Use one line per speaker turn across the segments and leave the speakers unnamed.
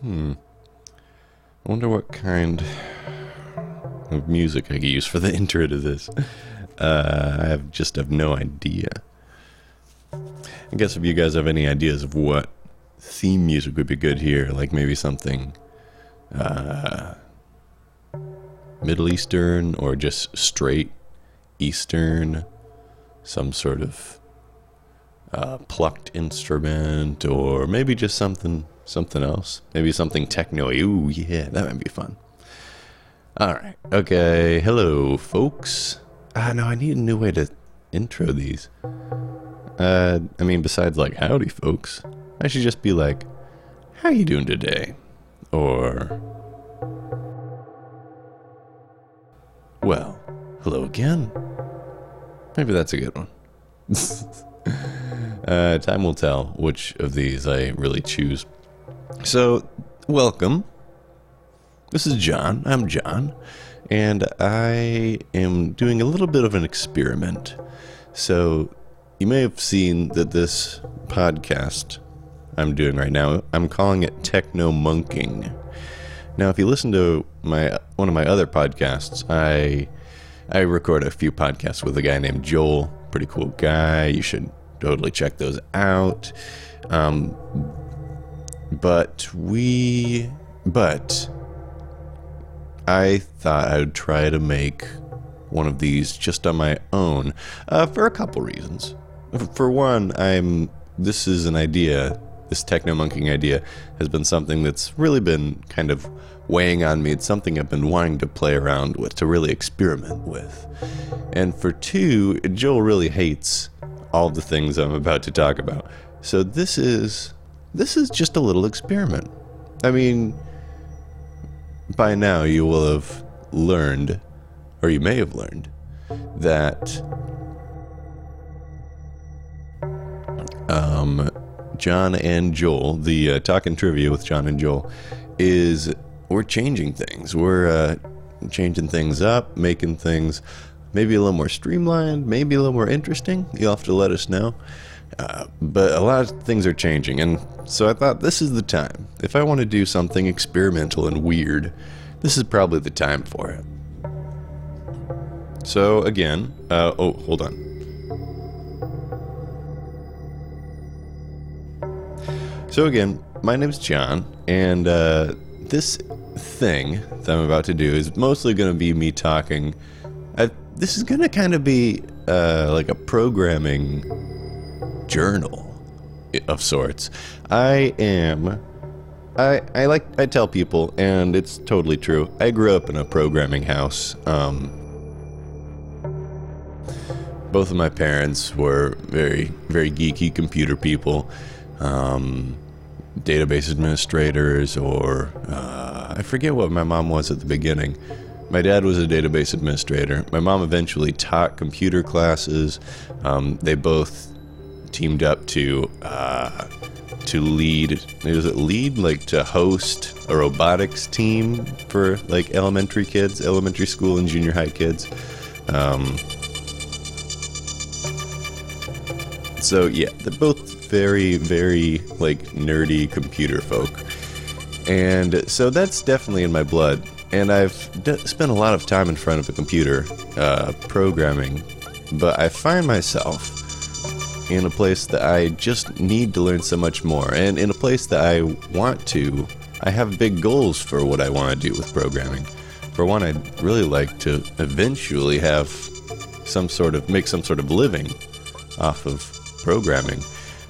Hmm. I wonder what kind of music I could use for the intro to this. Uh, I have just have no idea. I guess if you guys have any ideas of what theme music would be good here, like maybe something uh, Middle Eastern or just straight Eastern, some sort of uh, plucked instrument, or maybe just something something else. Maybe something techno. Ooh, yeah, that might be fun. All right. Okay. Hello, folks. Ah, no, I need a new way to intro these. Uh, I mean, besides like howdy, folks, I should just be like, "How you doing today?" Or, "Well, hello again." Maybe that's a good one. uh, time will tell which of these I really choose. So, welcome. This is John. I'm John. And I am doing a little bit of an experiment. So, you may have seen that this podcast I'm doing right now, I'm calling it Techno Monking. Now, if you listen to my one of my other podcasts, I I record a few podcasts with a guy named Joel. Pretty cool guy. You should totally check those out. Um, but we. But. I thought I'd try to make one of these just on my own uh, for a couple reasons. For one, I'm. This is an idea. This techno monkeying idea has been something that's really been kind of weighing on me. It's something I've been wanting to play around with, to really experiment with. And for two, Joel really hates all the things I'm about to talk about. So this is this is just a little experiment. I mean, by now you will have learned, or you may have learned, that um, John and Joel, the uh, talking trivia with John and Joel, is we're changing things. We're uh, changing things up, making things maybe a little more streamlined, maybe a little more interesting. You'll have to let us know. Uh, but a lot of things are changing, and so I thought this is the time. If I want to do something experimental and weird, this is probably the time for it. So, again, uh, oh, hold on. So, again, my name's John, and uh, this thing that I'm about to do is mostly going to be me talking. I, this is going to kind of be uh, like a programming journal of sorts. I am. I, I like I tell people, and it's totally true. I grew up in a programming house. Um, both of my parents were very very geeky computer people, um, database administrators, or uh, I forget what my mom was at the beginning. My dad was a database administrator. My mom eventually taught computer classes. Um, they both teamed up to uh, to lead. Is it lead like to host a robotics team for like elementary kids, elementary school and junior high kids. Um, so yeah, they're both very very like nerdy computer folk, and so that's definitely in my blood. And I've d- spent a lot of time in front of a computer uh, programming, but I find myself in a place that I just need to learn so much more, and in a place that I want to. I have big goals for what I want to do with programming. For one, I'd really like to eventually have some sort of make some sort of living off of programming.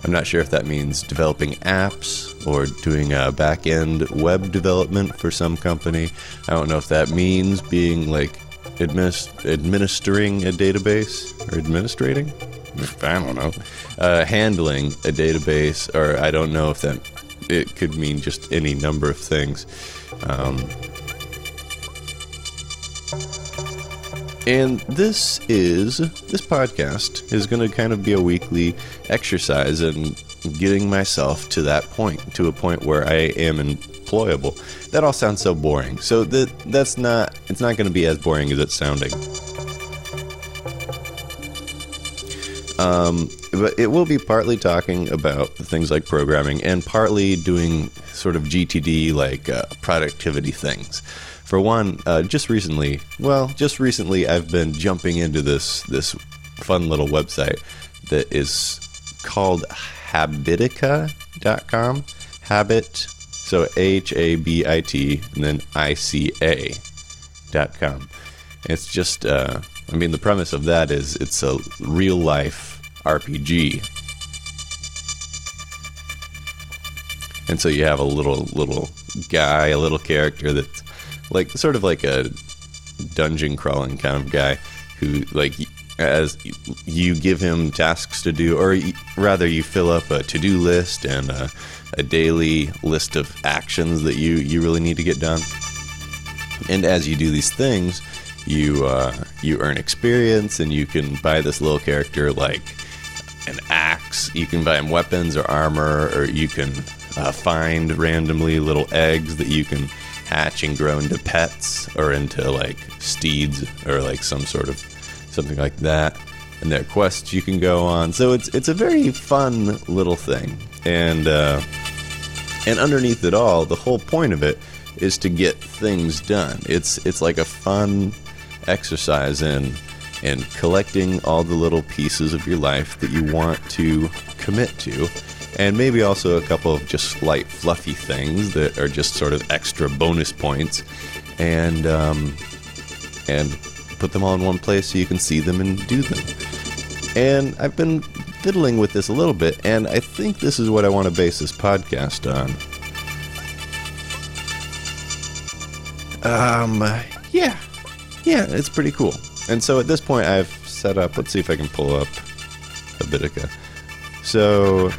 I'm not sure if that means developing apps or doing a back end web development for some company. I don't know if that means being like administ- administering a database or administrating. I don't know, uh, handling a database, or I don't know if that it could mean just any number of things. Um, And this is this podcast is going to kind of be a weekly exercise in getting myself to that point, to a point where I am employable. That all sounds so boring. So that that's not it's not going to be as boring as it's sounding. Um, but it will be partly talking about things like programming and partly doing sort of GTD like uh, productivity things. For one, uh, just recently, well, just recently, I've been jumping into this this fun little website that is called Habitica.com. Habit, so H A B I T, and then I C A.com. It's just, uh, I mean, the premise of that is it's a real life RPG. And so you have a little little guy, a little character that's like sort of like a dungeon crawling kind of guy who like as you give him tasks to do or rather you fill up a to-do list and a, a daily list of actions that you you really need to get done and as you do these things you uh, you earn experience and you can buy this little character like an axe you can buy him weapons or armor or you can uh, find randomly little eggs that you can hatch and grow into pets or into like steeds or like some sort of something like that. And there are quests you can go on. So it's it's a very fun little thing. And uh, and underneath it all, the whole point of it is to get things done. It's it's like a fun exercise in in collecting all the little pieces of your life that you want to commit to and maybe also a couple of just light, fluffy things that are just sort of extra bonus points, and um, and put them all in one place so you can see them and do them. And I've been fiddling with this a little bit, and I think this is what I want to base this podcast on. Um, yeah, yeah, it's pretty cool. And so at this point, I've set up. Let's see if I can pull up Habitica. So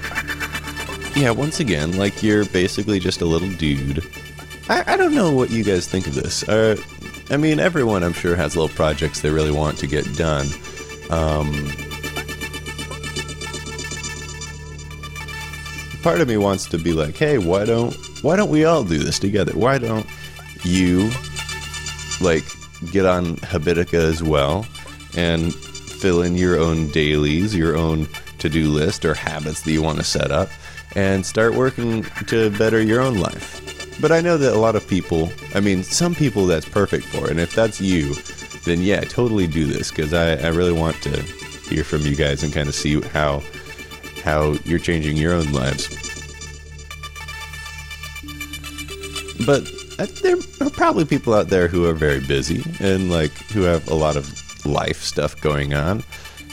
yeah, once again, like you're basically just a little dude. I, I don't know what you guys think of this. Uh, I mean, everyone I'm sure has little projects they really want to get done. Um, part of me wants to be like, hey, why don't why don't we all do this together? Why don't you like get on Habitica as well and fill in your own dailies, your own to-do list or habits that you want to set up and start working to better your own life. But I know that a lot of people, I mean, some people that's perfect for. And if that's you, then yeah, totally do this because I, I really want to hear from you guys and kind of see how how you're changing your own lives. But there are probably people out there who are very busy and like who have a lot of life stuff going on.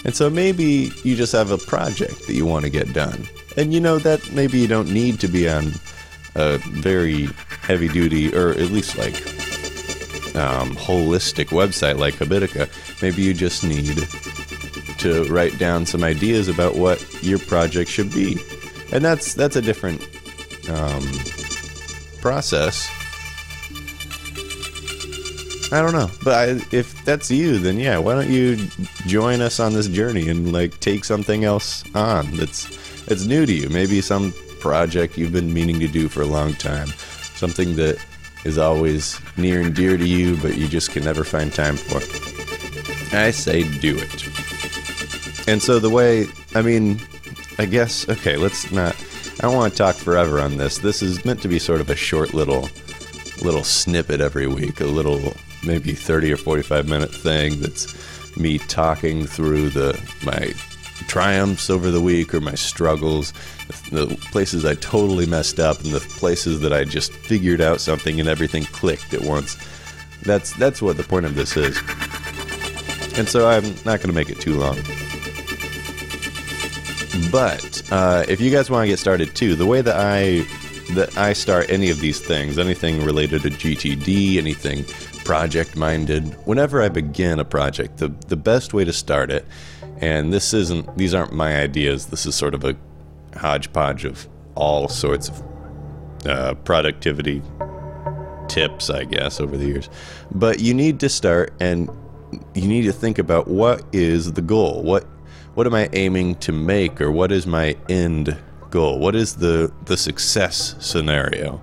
And so maybe you just have a project that you want to get done. And you know that maybe you don't need to be on a very heavy duty or at least like um, holistic website like Habitica. Maybe you just need to write down some ideas about what your project should be, and that's that's a different um, process. I don't know, but I, if that's you, then yeah, why don't you join us on this journey and like take something else on that's it's new to you. Maybe some project you've been meaning to do for a long time, something that is always near and dear to you, but you just can never find time for. I say do it. And so the way, I mean, I guess, okay, let's not, I don't want to talk forever on this. This is meant to be sort of a short little, little snippet every week, a little, maybe 30 or 45 minute thing that's me talking through the, my triumphs over the week or my struggles, the places I totally messed up, and the places that I just figured out something and everything clicked at once. That's that's what the point of this is. And so I'm not going to make it too long. But uh, if you guys want to get started too, the way that I that I start any of these things, anything related to GTD, anything project minded, whenever I begin a project, the the best way to start it and this isn't, these aren't my ideas. This is sort of a hodgepodge of all sorts of uh, productivity tips, I guess, over the years. But you need to start, and you need to think about what is the goal? What what am I aiming to make or what is my end goal? What is the the success scenario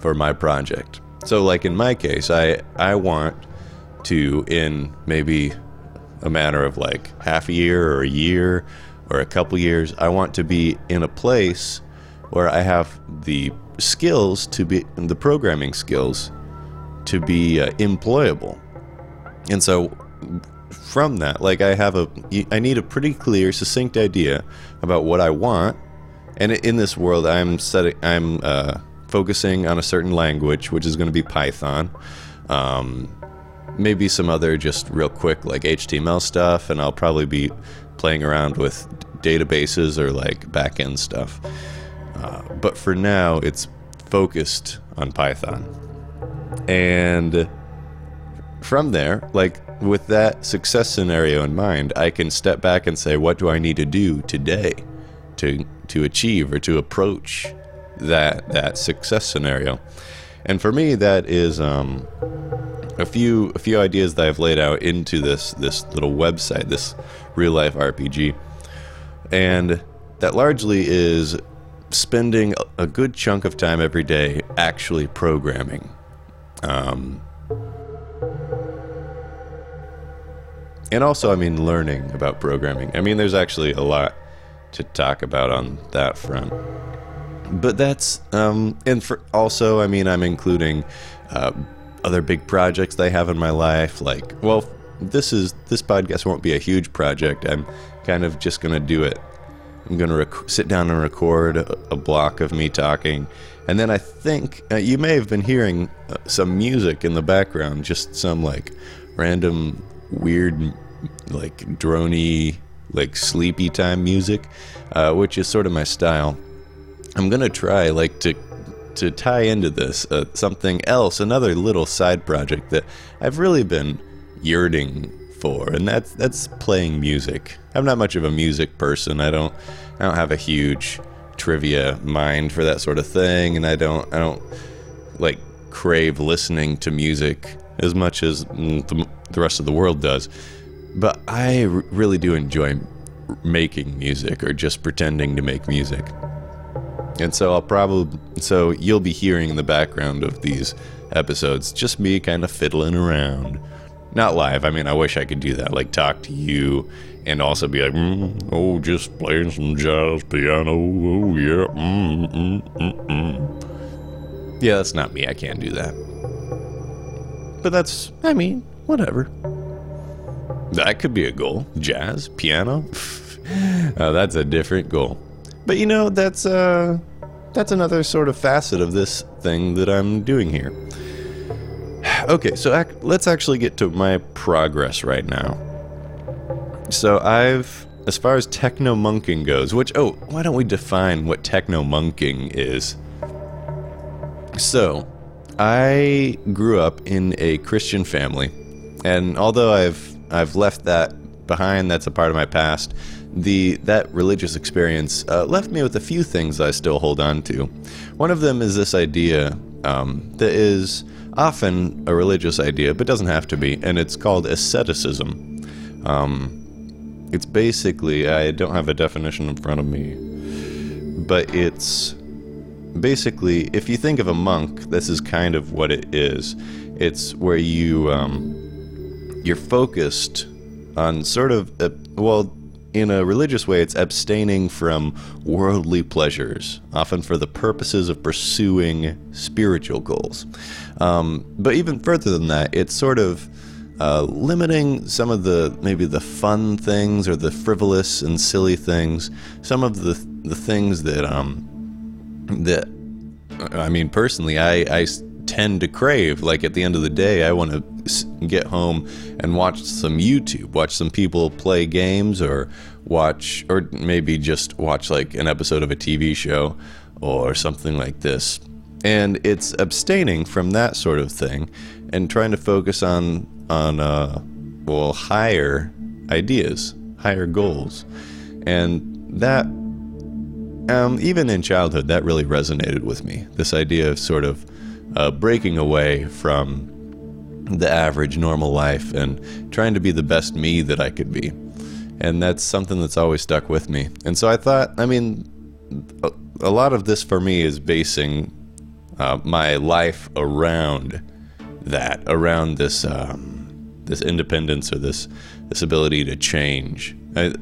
for my project? So like in my case, I I want to in maybe a matter of like half a year or a year or a couple years, I want to be in a place where I have the skills to be the programming skills to be uh, employable. And so from that, like I have a I need a pretty clear, succinct idea about what I want. And in this world, I'm setting I'm uh, focusing on a certain language, which is going to be Python. Um, maybe some other just real quick like HTML stuff, and I'll probably be playing around with databases or like backend stuff. Uh, but for now, it's focused on Python. And from there, like with that success scenario in mind, I can step back and say, what do I need to do today to to achieve or to approach that that success scenario? And for me, that is um, a few a few ideas that I've laid out into this this little website, this real life RPG, and that largely is spending a good chunk of time every day actually programming. Um, and also, I mean, learning about programming. I mean, there's actually a lot to talk about on that front. But that's, um, and for also, I mean, I'm including uh, other big projects I have in my life. Like, well, this is this podcast won't be a huge project. I'm kind of just gonna do it. I'm gonna rec- sit down and record a, a, block of me talking, and then I think uh, you may have been hearing uh, some music in the background, just some like random weird, like drony, like sleepy time music, uh, which is sort of my style. I'm gonna try like to to tie into this uh, something else, another little side project that I've really been yearning for, and that's that's playing music. I'm not much of a music person. I don't I don't have a huge trivia mind for that sort of thing, and I don't I don't like crave listening to music as much as the, the rest of the world does. But I r- really do enjoy making music or just pretending to make music. And so I'll probably so you'll be hearing in the background of these episodes just me kind of fiddling around. Not live. I mean, I wish I could do that, like talk to you and also be like, mm, oh, just playing some jazz piano. Oh yeah. Mm, mm, mm, mm. Yeah, that's not me. I can't do that. But that's, I mean, whatever. That could be a goal. Jazz, piano. uh, that's a different goal. But you know, that's uh that's another sort of facet of this thing that I'm doing here. Okay, so ac- let's actually get to my progress right now. So I've, as far as techno monking goes, which, oh, why don't we define what techno monking is? So, I grew up in a Christian family, and although I've I've left that behind, that's a part of my past the that religious experience uh, left me with a few things I still hold on to. One of them is this idea um, that is often a religious idea, but doesn't have to be, and it's called asceticism. Um, it's basically I don't have a definition in front of me, but it's basically if you think of a monk, this is kind of what it is. It's where you um, you're focused on sort of a, well in a religious way, it's abstaining from worldly pleasures, often for the purposes of pursuing spiritual goals. Um, but even further than that, it's sort of uh, limiting some of the maybe the fun things or the frivolous and silly things, some of the the things that um that I mean personally I I tend to crave. Like at the end of the day, I want to get home and watch some YouTube, watch some people play games, or watch, or maybe just watch like an episode of a TV show or something like this. And it's abstaining from that sort of thing and trying to focus on on uh, well higher ideas, higher goals, and that um, even in childhood, that really resonated with me. This idea of sort of uh, breaking away from the average normal life and trying to be the best me that I could be. And that's something that's always stuck with me. And so I thought, I mean, a, lot of this for me is basing uh, my life around that, around this um, this independence or this this ability to change. I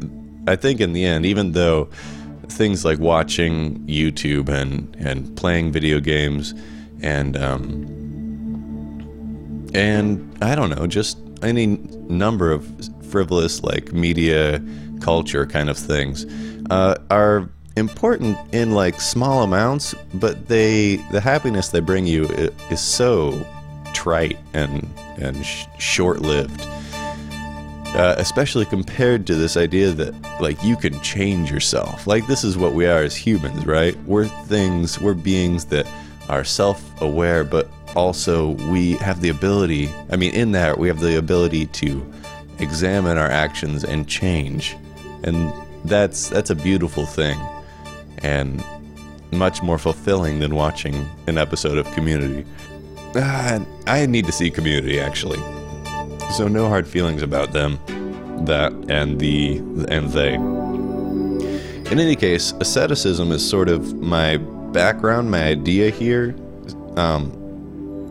I think in the end, even though things like watching YouTube and and playing video games and um, and I don't know, just any number of frivolous like media culture kind of things uh, are important in like small amounts, but they the happiness they bring you is so trite and and sh- short-lived. Uh, especially compared to this idea that like you can change yourself. Like this is what we are as humans, right? We're things, we're beings that are self-aware, but also we have the ability. I mean, in that we have the ability to examine our actions and change, and that's that's a beautiful thing, and much more fulfilling than watching an episode of Community. Uh, I need to see Community actually. So no hard feelings about them, that and the and they. In any case, asceticism is sort of my background, my idea here, um,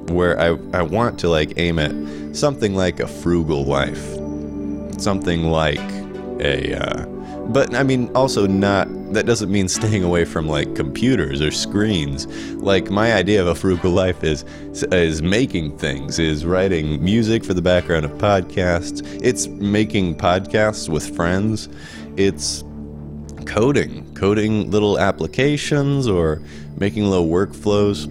where I I want to like aim at something like a frugal life, something like a. Uh, but I mean, also not. That doesn't mean staying away from like computers or screens. Like my idea of a frugal life is is making things, is writing music for the background of podcasts. It's making podcasts with friends. It's coding, coding little applications or making little workflows.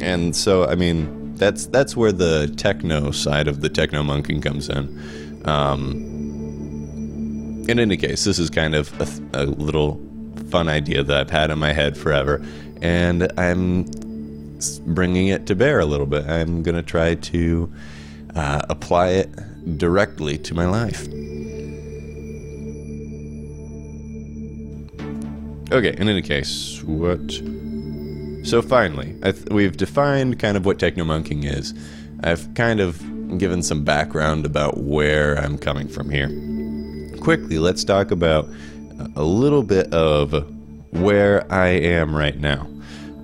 And so, I mean, that's that's where the techno side of the techno monking comes in. Um, in any case, this is kind of a, a, little fun idea that I've had in my head forever, and I'm bringing it to bear a little bit. I'm going to try to uh, apply it directly to my life. Okay, in any case, what. So finally, th- we've defined kind of what technomonking is. I've kind of given some background about where I'm coming from here quickly, let's talk about a little bit of where I am right now.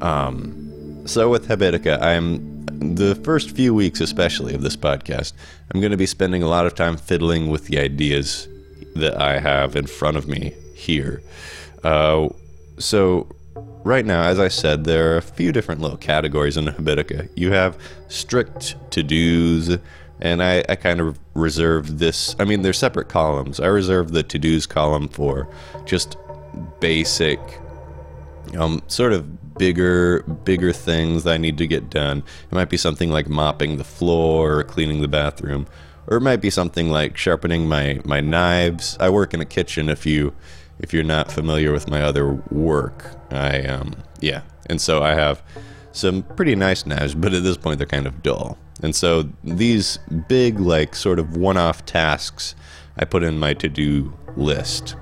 Um, so, with Habitica, I'm the first few weeks, especially of this podcast, I'm going to be spending a lot of time fiddling with the ideas that I have in front of me here. Uh, so, right now, as I said, there are a few different little categories in Habitica. You have strict to dos and I, I kind of reserved this. I mean, they're separate columns. I reserved the to dos column for just basic, um, sort of bigger, bigger things that I need to get done. It might be something like mopping the floor or cleaning the bathroom, or it might be something like sharpening my my knives. I work in a kitchen. If you if you're not familiar with my other work, I um yeah, and so I have some pretty nice knives, but at this point they're kind of dull. And so these big, like, sort of one off tasks I put in my to do list.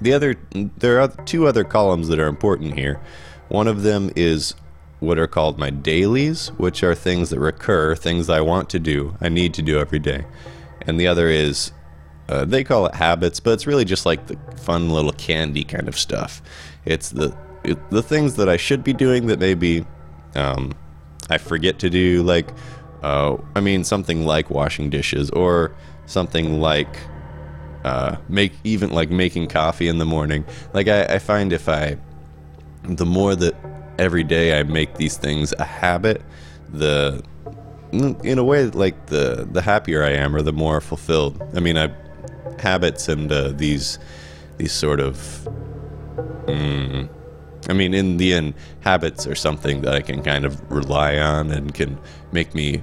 The other, there are two other columns that are important here. One of them is what are called my dailies, which are things that recur, things I want to do, I need to do every day. And the other is, uh, they call it habits, but it's really just like the fun little candy kind of stuff. It's the it, the things that I should be doing that maybe um, I forget to do like uh, I mean something like washing dishes or something like uh, make even like making coffee in the morning. Like I, I find if I the more that every day I make these things a habit, the in a way like the the happier I am or the more fulfilled. I mean I habits and uh, these these sort of mm, I mean, in the end, habits are something that I can kind of rely on and can make me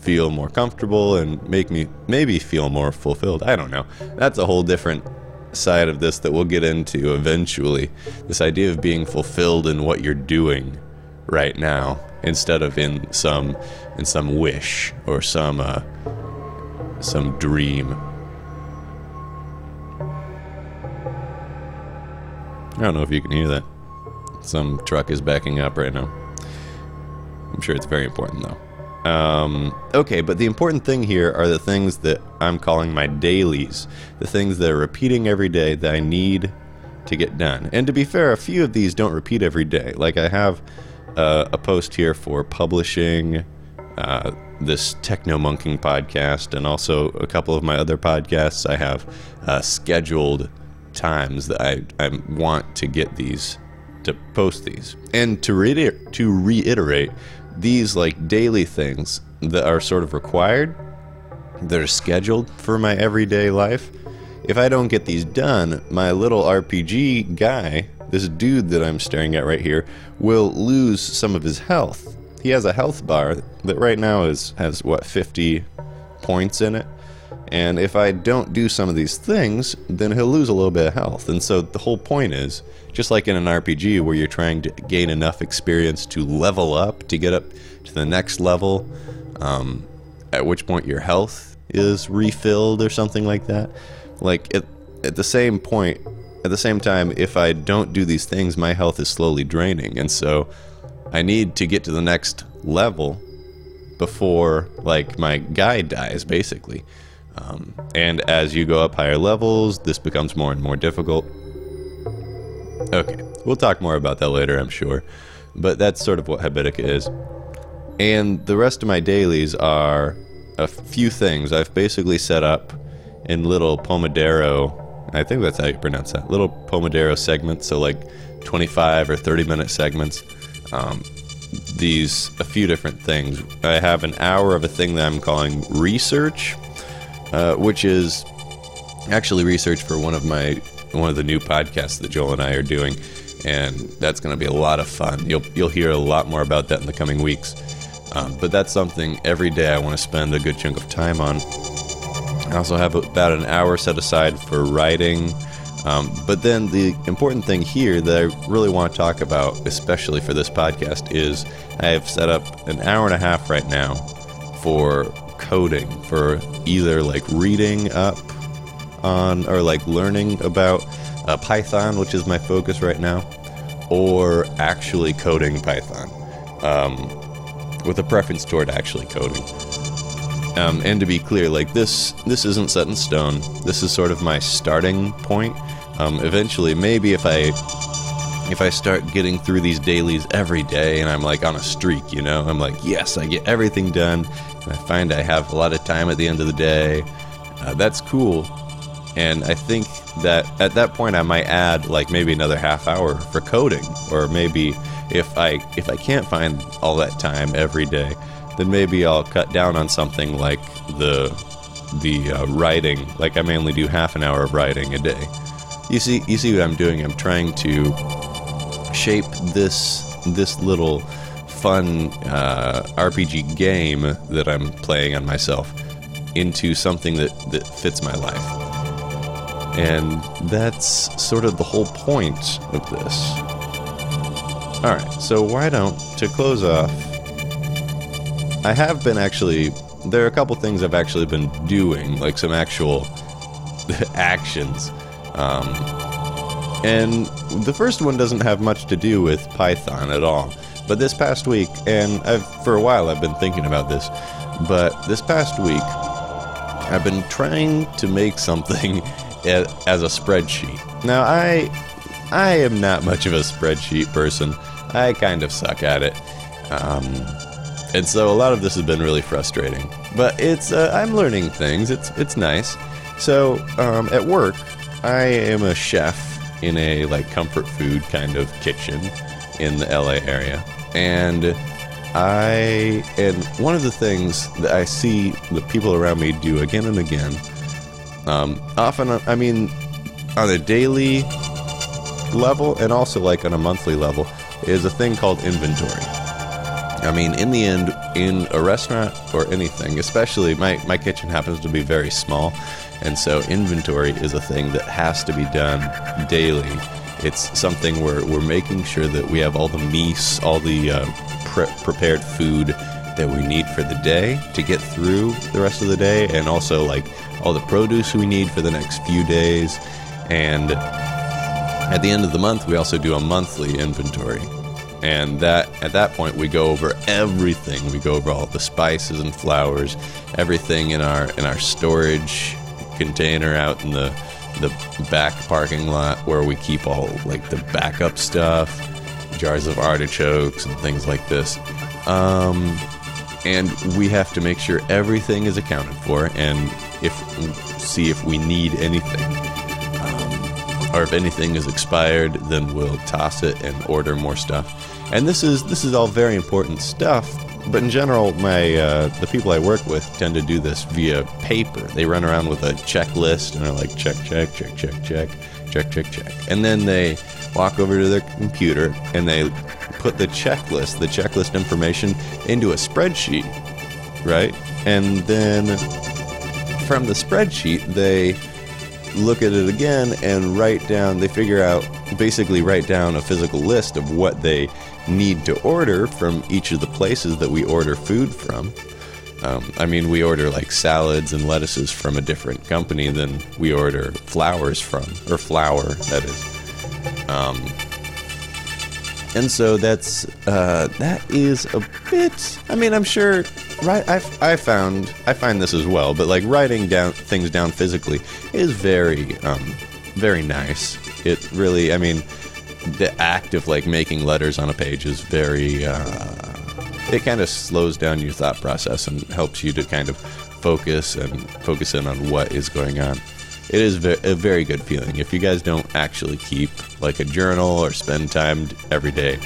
feel more comfortable and make me maybe feel more fulfilled. I don't know. That's a whole different side of this that we'll get into eventually. This idea of being fulfilled in what you're doing right now instead of in some in some wish or some uh, some dream. I don't know if you can hear that. Some truck is backing up right now. I'm sure it's very important though. Um, okay, but the important thing here are the things that I'm calling my dailies, the things that are repeating every day that I need to get done. And to be fair, a few of these don't repeat every day. Like I have uh, a post here for publishing uh, this Techno Monking podcast, and also a couple of my other podcasts. I have uh, scheduled times that I, I want to get these to post these. And to reiter- to reiterate, these like daily things that are sort of required, that are scheduled for my everyday life. If I don't get these done, my little RPG guy, this dude that I'm staring at right here, will lose some of his health. He has a health bar that right now is has what 50 points in it. And if I don't do some of these things, then he'll lose a little bit of health. And so the whole point is just like in an RPG where you're trying to gain enough experience to level up, to get up to the next level, um, at which point your health is refilled or something like that. Like at, at the same point, at the same time, if I don't do these things, my health is slowly draining. And so I need to get to the next level before like my guy dies basically um, and as you go up higher levels this becomes more and more difficult Okay, we'll talk more about that later, I'm sure. But that's sort of what Habitica is. And the rest of my dailies are a few things I've basically set up in little Pomodoro. I think that's how you pronounce that. Little Pomodoro segments, so like 25 or 30 minute segments. Um, these a few different things. I have an hour of a thing that I'm calling research, uh, which is actually research for one of my one of the new podcasts that Joel and I are doing, and that's going to be a lot of fun. You'll you'll hear a lot more about that in the coming weeks. Um, but that's something every day I want to spend a good chunk of time on. I also have about an hour set aside for writing. Um, but then the important thing here that I really want to talk about, especially for this podcast, is I have set up an hour and a half right now for coding, for either like reading up on or like learning about uh, Python, which is my focus right now, or actually coding Python, um, with a preference toward actually coding. Um, and to be clear, like this, this isn't set in stone. This is sort of my starting point. Um, eventually, maybe if I if I start getting through these dailies every day and I'm like on a streak, you know, I'm like, yes, I get everything done, I find I have a lot of time at the end of the day. Uh, that's cool. And I think that at that point I might add like maybe another half hour for coding, or maybe if I if I can't find all that time every day, then maybe I'll cut down on something like the the uh, writing. Like I mainly do half an hour of writing a day. You see, you see what I'm doing. I'm trying to shape this this little fun uh, RPG game that I'm playing on myself into something that, that fits my life. And that's sort of the whole point of this. Alright, so why don't, to close off, I have been actually, there are a couple things I've actually been doing, like some actual actions. Um, and the first one doesn't have much to do with Python at all. But this past week, and I've, for a while I've been thinking about this, but this past week, I've been trying to make something as a spreadsheet. Now, I I am not much of a spreadsheet person. I kind of suck at it. Um, and so a lot of this has been really frustrating. But it's uh, I'm learning things. It's it's nice. So um, at work, I am a chef in a like comfort food kind of kitchen in the LA area, and I and one of the things that I see the people around me do again and again um, often, I mean, on a daily level and also like on a monthly level, is a thing called inventory. I mean, in the end, in a restaurant or anything, especially my, my kitchen happens to be very small, and so inventory is a thing that has to be done daily. It's something where we're making sure that we have all the meats, all the uh, pre- prepared food that we need for the day to get through the rest of the day, and also like all the produce we need for the next few days. And at the end of the month, we also do a monthly inventory. And that at that point we go over everything. We go over all the spices and flowers everything in our in our storage container out in the the back parking lot where we keep all like the backup stuff, jars of artichokes and things like this. Um, and we have to make sure everything is accounted for and if see if we need anything um, or if anything is expired then we'll toss it and order more stuff and this is this is all very important stuff but in general my uh, the people i work with tend to do this via paper they run around with a checklist and are like check check check check check check check check and then they walk over to their computer and they put the checklist, the checklist information, into a spreadsheet, right? And then from the spreadsheet, they look at it again and write down, they figure out, basically write down a physical list of what they need to order from each of the places that we order food from. Um, I mean, we order like salads and lettuces from a different company than we order flowers from, or flour, that is. Um, and so that's uh, that is a bit. I mean, I'm sure. Right, I I found I find this as well, but like writing down things down physically is very um, very nice. It really, I mean, the act of like making letters on a page is very. Uh, it kind of slows down your thought process and helps you to kind of focus and focus in on what is going on it is a very good feeling. If you guys don't actually keep like a journal or spend time every day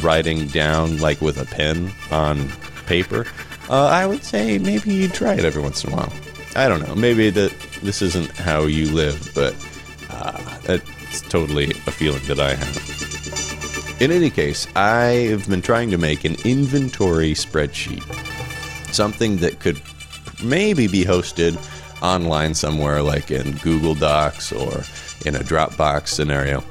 writing down like with a pen on paper, uh, I would say maybe you try it every once in a while. I don't know. Maybe that this isn't how you live, but uh, it's totally a feeling that I have. In any case, I've been trying to make an inventory spreadsheet, something that could maybe be hosted online somewhere, like in Google Docs or in a Dropbox scenario,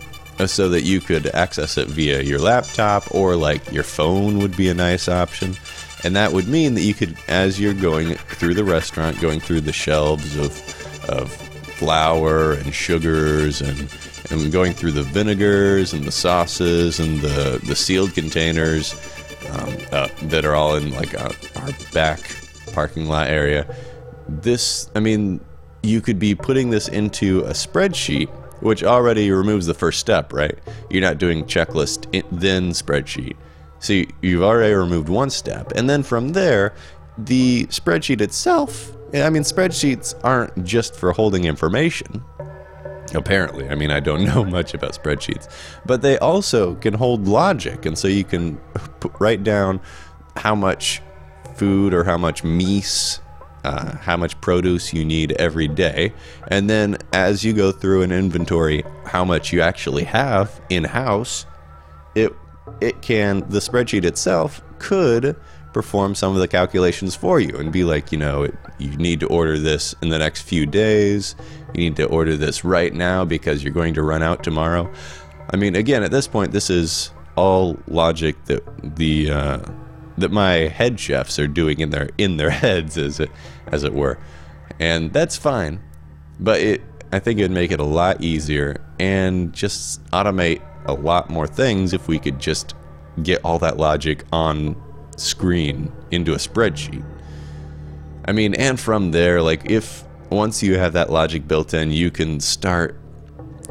so that you could access it via your laptop or like your phone would be a nice option. And that would mean that you could, as you're going through the restaurant, going through the shelves of, of flour and sugars and, and going through the vinegars and the sauces and the, the sealed containers um, uh, that are all in like a, our back parking lot area this, I mean, you could be putting this into a spreadsheet, which already removes the first step, right? You're not doing checklist then spreadsheet. So you've already removed one step. And then from there, the spreadsheet itself, I mean, spreadsheets aren't just for holding information. Apparently, I mean, I don't know much about spreadsheets, but they also can hold logic. And so you can write down how much food or how much meat uh, how much produce you need every day, and then as you go through an inventory, how much you actually have in house, it it can the spreadsheet itself could perform some of the calculations for you and be like, you know, you need to order this in the next few days. You need to order this right now because you're going to run out tomorrow. I mean, again, at this point, this is all logic that the uh, that my head chefs are doing in their in their heads as it as it were and that's fine but it i think it'd make it a lot easier and just automate a lot more things if we could just get all that logic on screen into a spreadsheet i mean and from there like if once you have that logic built in you can start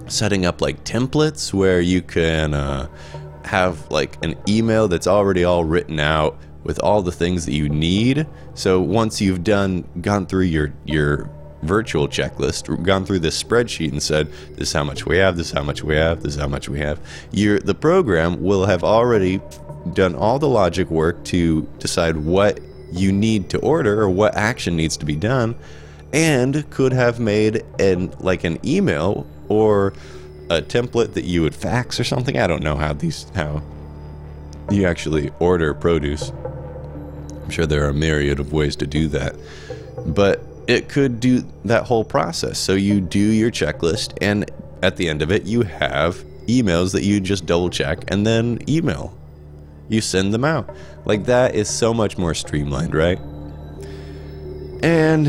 setting up like templates where you can uh, have like an email that's already all written out with all the things that you need. So once you've done gone through your your virtual checklist, gone through this spreadsheet and said, this is how much we have, this is how much we have, this is how much we have, your the program will have already done all the logic work to decide what you need to order or what action needs to be done and could have made an like an email or a template that you would fax or something. I don't know how these how you actually order produce. I'm sure there are a myriad of ways to do that. But it could do that whole process. So you do your checklist and at the end of it you have emails that you just double check and then email. You send them out. Like that is so much more streamlined, right? And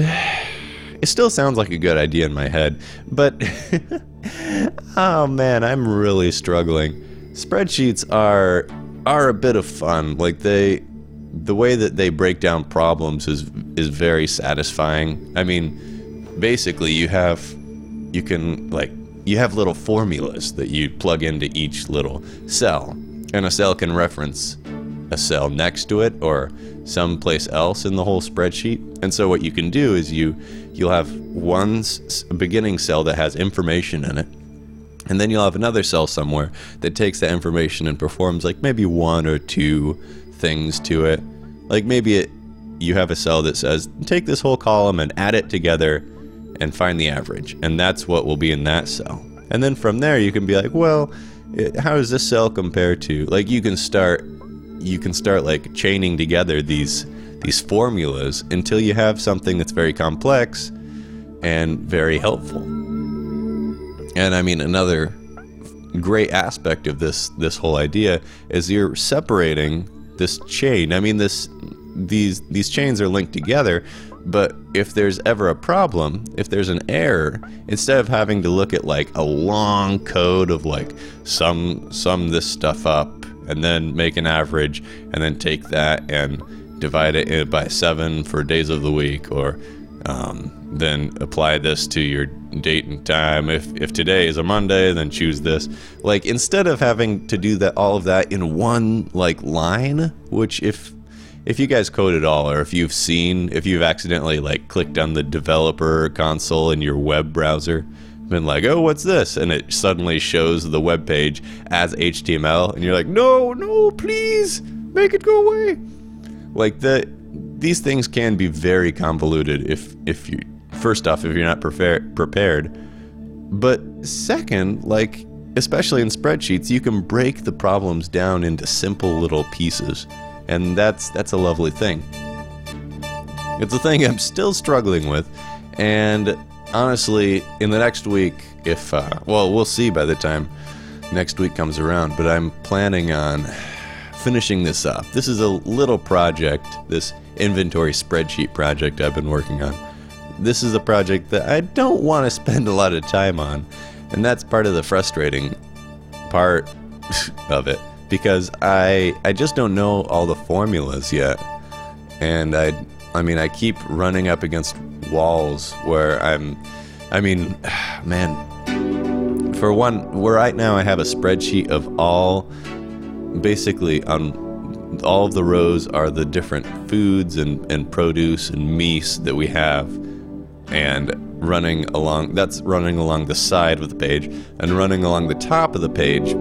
it still sounds like a good idea in my head, but oh man, I'm really struggling spreadsheets are are a bit of fun. Like they the way that they break down problems is is very satisfying. I mean, basically you have you can like you have little formulas that you plug into each little cell, and a cell can reference a cell next to it or someplace else in the whole spreadsheet. And so what you can do is you you'll have one beginning cell that has information in it. And then you'll have another cell somewhere that takes that information and performs like maybe one or two things to it. Like maybe it you have a cell that says take this whole column and add it together and find the average. And that's what will be in that cell. And then from there you can be like, well, Uh, how does this cell compare to like you can start you can start like chaining together these these formulas until you have something that's very complex and very helpful. And I mean another great aspect of this this whole idea is you're separating this chain. I mean this these these chains are linked together, but if there's ever a problem, if there's an error, instead of having to look at like a long code of like sum sum this stuff up and then make an average and then take that and divide it by seven for days of the week or um, then apply this to your date and time. If if today is a Monday, then choose this. Like instead of having to do that all of that in one like line, which if if you guys code at all, or if you've seen, if you've accidentally like clicked on the developer console in your web browser, been like, oh, what's this? And it suddenly shows the web page as HTML, and you're like, no, no, please make it go away. Like the these things can be very convoluted if if you first off if you're not prepared prepared, but second, like especially in spreadsheets, you can break the problems down into simple little pieces, and that's that's a lovely thing. It's a thing I'm still struggling with, and honestly, in the next week, if, uh, well, we'll see by the time next week comes around, but I'm planning on finishing this up. This is a little project, this inventory spreadsheet project I've been working on. This is a project that I don't want to spend a lot of time on, and that's part of the frustrating part of it because I I just don't know all the formulas yet. And I I mean, I keep running up against walls where I'm, I mean, man, for one, where right now I have a spreadsheet of all, basically on all of the rows are the different foods and, and produce and meats that we have and running along that's running along the side of the page and running along the top of the page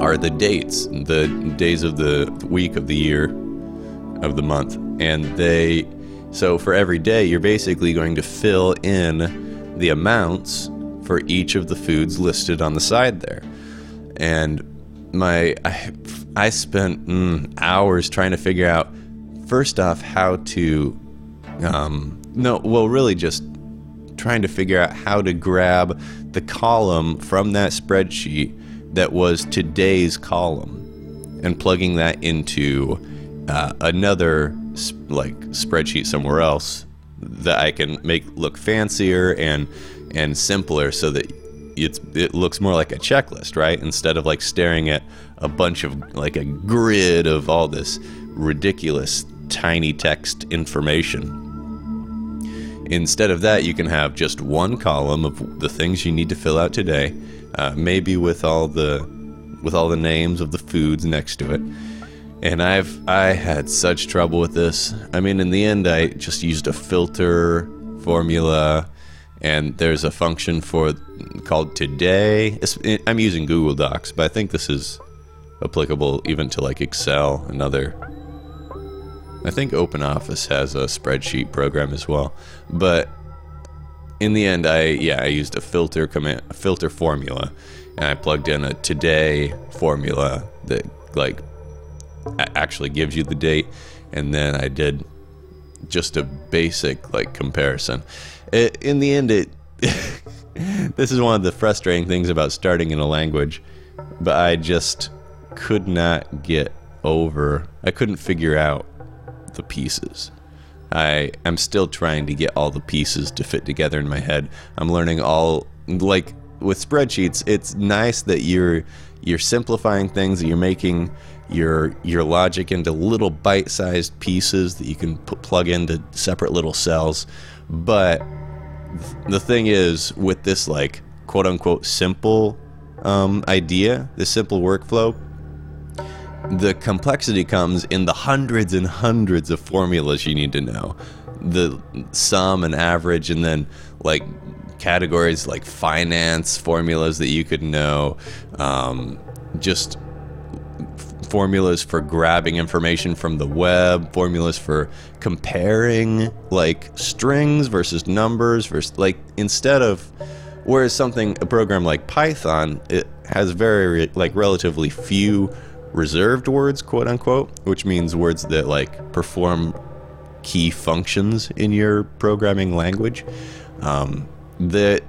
are the dates the days of the week of the year of the month and they so for every day, you're basically going to fill in the amounts for each of the foods listed on the side there. And my I, I spent mm, hours trying to figure out first off how to um, no well really just trying to figure out how to grab the column from that spreadsheet that was today's column and plugging that into uh, another like spreadsheet somewhere else that I can make look fancier and and simpler so that it's it looks more like a checklist, right? Instead of like staring at a bunch of like a grid of all this ridiculous tiny text information. Instead of that, you can have just one column of the things you need to fill out today, uh, maybe with all the with all the names of the foods next to it and I've I had such trouble with this. I mean, in the end, I just used a filter formula, and there's a function for called today. I'm using Google Docs, but I think this is applicable even to like Excel and other. I think OpenOffice has a spreadsheet program as well, but in the end, I yeah I used a filter command, a filter formula, and I plugged in a today formula that like actually gives you the date, and then I did just a basic like comparison. It, in the end, it this is one of the frustrating things about starting in a language, but I just could not get over. I couldn't figure out the pieces. I am still trying to get all the pieces to fit together in my head. I'm learning all like with spreadsheets. It's nice that you're you're simplifying things, you're making your your logic into little bite-sized pieces that you can plug into separate little cells. But the thing is, with this like quote unquote simple um, idea, this simple workflow, the complexity comes in the hundreds and hundreds of formulas you need to know. The sum and average and then like categories like finance formulas that you could know um, just formulas for grabbing information from the web formulas for comparing like strings versus numbers versus like instead of whereas something a program like python it has very like relatively few reserved words, quote unquote, which means words that like perform key functions in your programming language. Um, that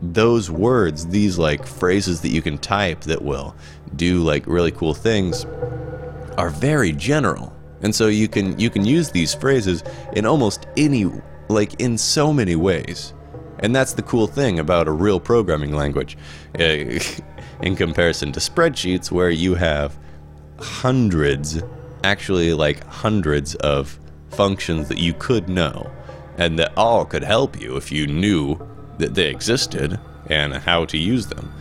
those words, these like phrases that you can type that will do like really cool things, are very general. And so you can you can use these phrases in almost any like in so many ways. And that's the cool thing about a real programming language, in comparison to spreadsheets, where you have hundreds, actually like hundreds of functions that you could know and that all could help you if you knew that they existed and how to use them.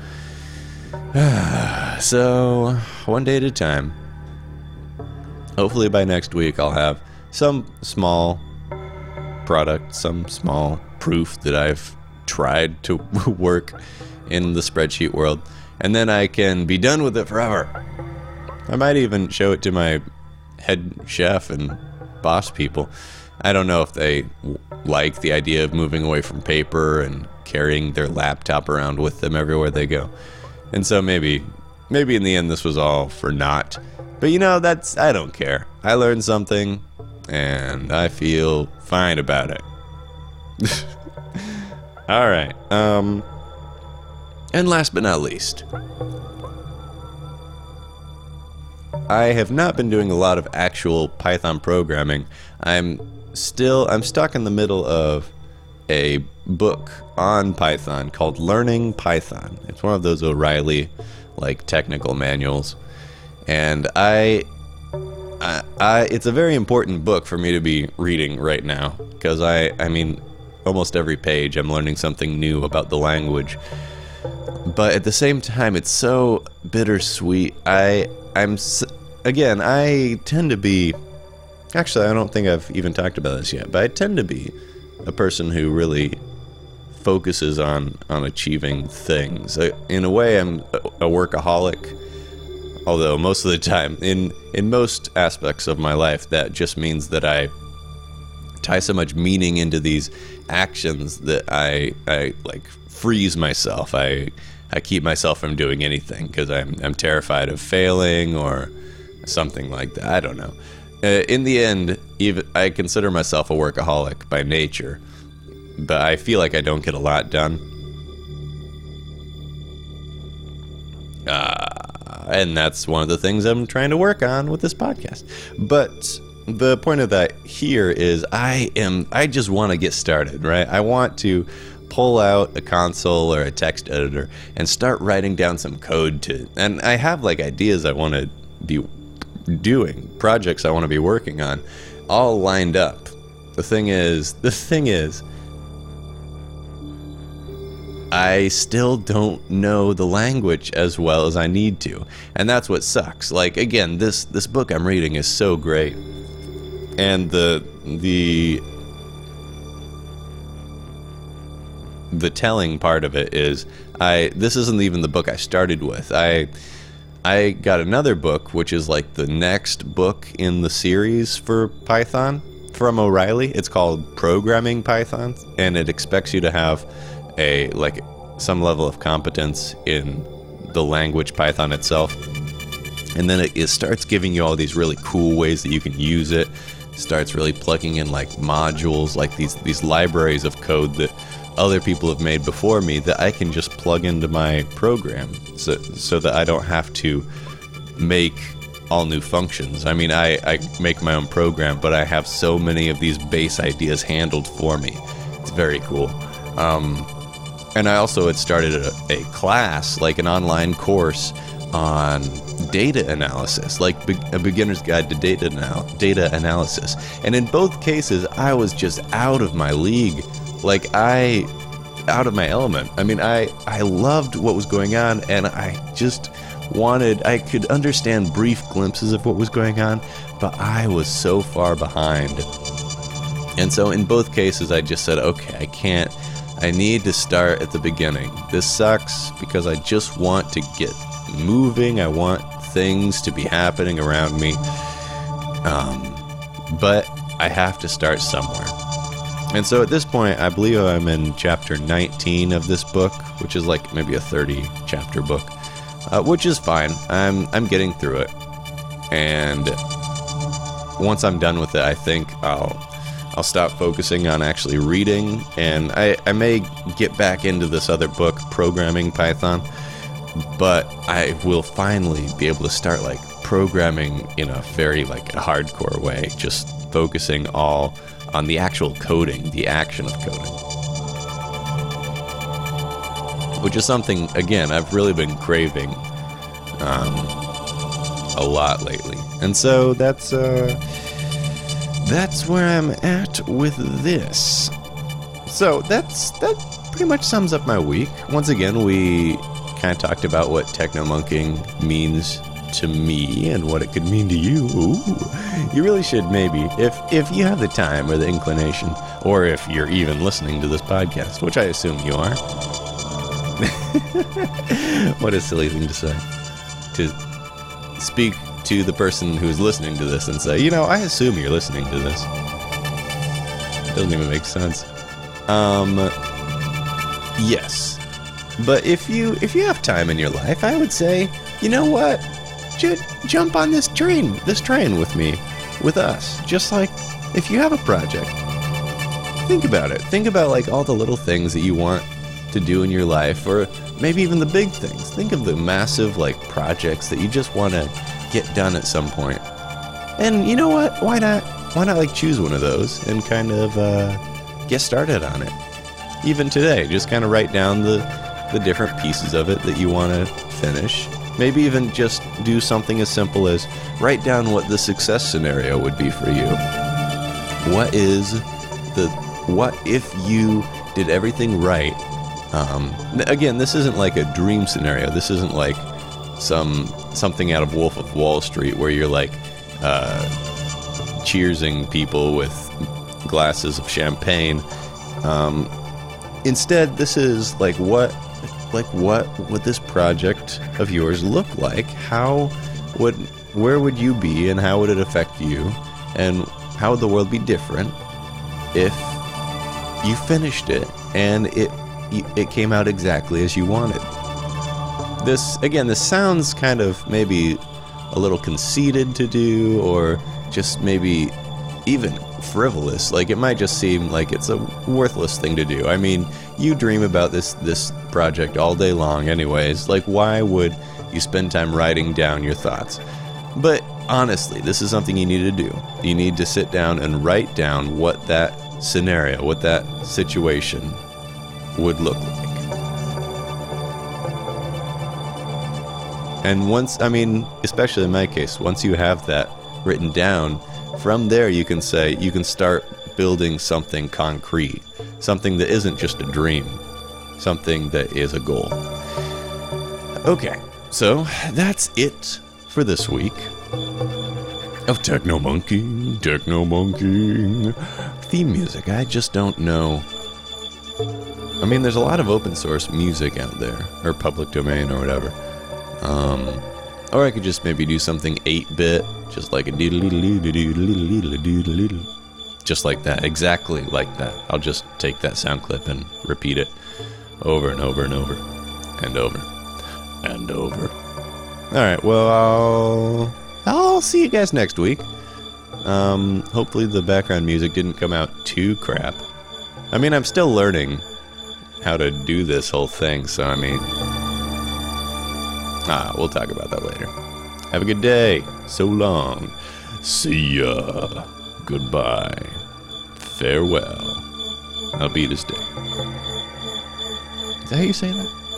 so, one day at a time. Hopefully, by next week, I'll have some small product, some small proof that I've tried to work in the spreadsheet world, and then I can be done with it forever. I might even show it to my head chef and boss people. I don't know if they like the idea of moving away from paper and carrying their laptop around with them everywhere they go. And so maybe maybe in the end this was all for naught. But you know, that's I don't care. I learned something and I feel fine about it. all right. Um and last but not least, I have not been doing a lot of actual Python programming. I'm still I'm stuck in the middle of a book on Python called Learning Python. It's one of those O'Reilly like technical manuals. And I I, I it's a very important book for me to be reading right now because I I mean almost every page I'm learning something new about the language. But at the same time it's so bittersweet. I I'm again, I tend to be. Actually, I don't think I've even talked about this yet, but I tend to be a person who really focuses on on achieving things. In a way, I'm a workaholic. Although most of the time, in in most aspects of my life, that just means that I tie so much meaning into these actions that I I like freeze myself. I I keep myself from doing anything because I'm I'm terrified of failing or something like that. I don't know. Uh, in the end, even I consider myself a workaholic by nature, but I feel like I don't get a lot done. Uh, and that's one of the things I'm trying to work on with this podcast. But the point of that here is I am I just want to get started, right? I want to pull out a console or a text editor and start writing down some code to and I have like ideas I want to be doing, projects I want to be working on, all lined up. The thing is, the thing is, I still don't know the language as well as I need to. And that's what sucks. Like again, this this book I'm reading is so great. And the the the telling part of it is I this isn't even the book I started with. I I got another book, which is like the next book in the series for Python from O'Reilly. It's called Programming Python, and it expects you to have a like some level of competence in the language Python itself. And then it, it starts giving you all these really cool ways that you can use it. Starts really plugging in like modules, like these these libraries of code that other people have made before me that I can just plug into my program so, so that I don't have to make all new functions. I mean, I, I make my own program, but I have so many of these base ideas handled for me. It's very cool. Um, and I also had started a, a class, like an online course on data analysis, like be- a beginner's guide to data anal- data analysis. And in both cases, I was just out of my league. Like I out of my element. I mean, I I loved what was going on and I just wanted I could understand brief glimpses of what was going on, but I was so far behind. And so in both cases I just said, "Okay, I can't I need to start at the beginning. This sucks because I just want to get moving. I want things to be happening around me. Um, but I have to start somewhere. And so at this point, I believe I'm in chapter 19 of this book, which is like maybe a 30 chapter book, uh, which is fine. I'm I'm getting through it, and once I'm done with it, I think I'll I'll stop focusing on actually reading, and I, I may get back into this other book, Programming Python, but I will finally be able to start like programming in a very like hardcore way, just focusing all on the actual coding, the action of coding. Which is something, again, I've really been craving um, a lot lately. And so that's uh, that's where I'm at with this. So that's that pretty much sums up my week. Once again, we kind of talked about what technomonkeying means to me and what it could mean to you. Ooh, you really should maybe, if if you have the time or the inclination, or if you're even listening to this podcast, which I assume you are. what a silly thing to say. To speak to the person who's listening to this and say, you know, I assume you're listening to this. It doesn't even make sense. Um, yes, but if you if you have time in your life, I would say, you know what, just jump on this train, this train with me, with us. Just like if you have a project, think about it. Think about like all the little things that you want to do in your life, or maybe even the big things. Think of the massive like projects that you just want to get done at some point. And you know what? Why not? Why not like choose one of those and kind of uh, get started on it? Even today, just kind of write down the the different pieces of it that you want to finish. Maybe even just do something as simple as write down what the success scenario would be for you. What is the what if you did everything right? Um, again, this isn't like a dream scenario. This isn't like some something out of Wolf of Wall Street where you're like uh, cheersing people with glasses of champagne. Um, instead, this is like what like what would this project of yours look like? How would where would you be and how would it affect you? And how would the world be different if you finished it and it it came out exactly as you wanted? This again, this sounds kind of maybe a little conceited to do or just maybe even frivolous. Like it might just seem like it's a worthless thing to do. I mean, you dream about this this project all day long anyways. Like why would you spend time writing down your thoughts? But honestly, this is something you need to do. You need to sit down and write down what that scenario, what that situation would look like. And once, I mean, especially in my case, once you have that written down, from there, you can say, you can start building something concrete, something that isn't just a dream, something that is a goal. Okay, so that's it for this week of Techno Monkey, Techno Monkey. Theme music, I just don't know. I mean, there's a lot of open source music out there, or public domain, or whatever. Um, or I could just maybe do something 8 bit, just like a just like that, exactly like that. I'll just take that sound clip and repeat it over and over and over and over and over. All right, well, I'll, I'll see you guys next week. Um, hopefully, the background music didn't come out too crap. I mean, I'm still learning how to do this whole thing, so I mean. Ah, we'll talk about that later. Have a good day. So long. See ya. Goodbye. Farewell. I'll be this day. Is that how you say that?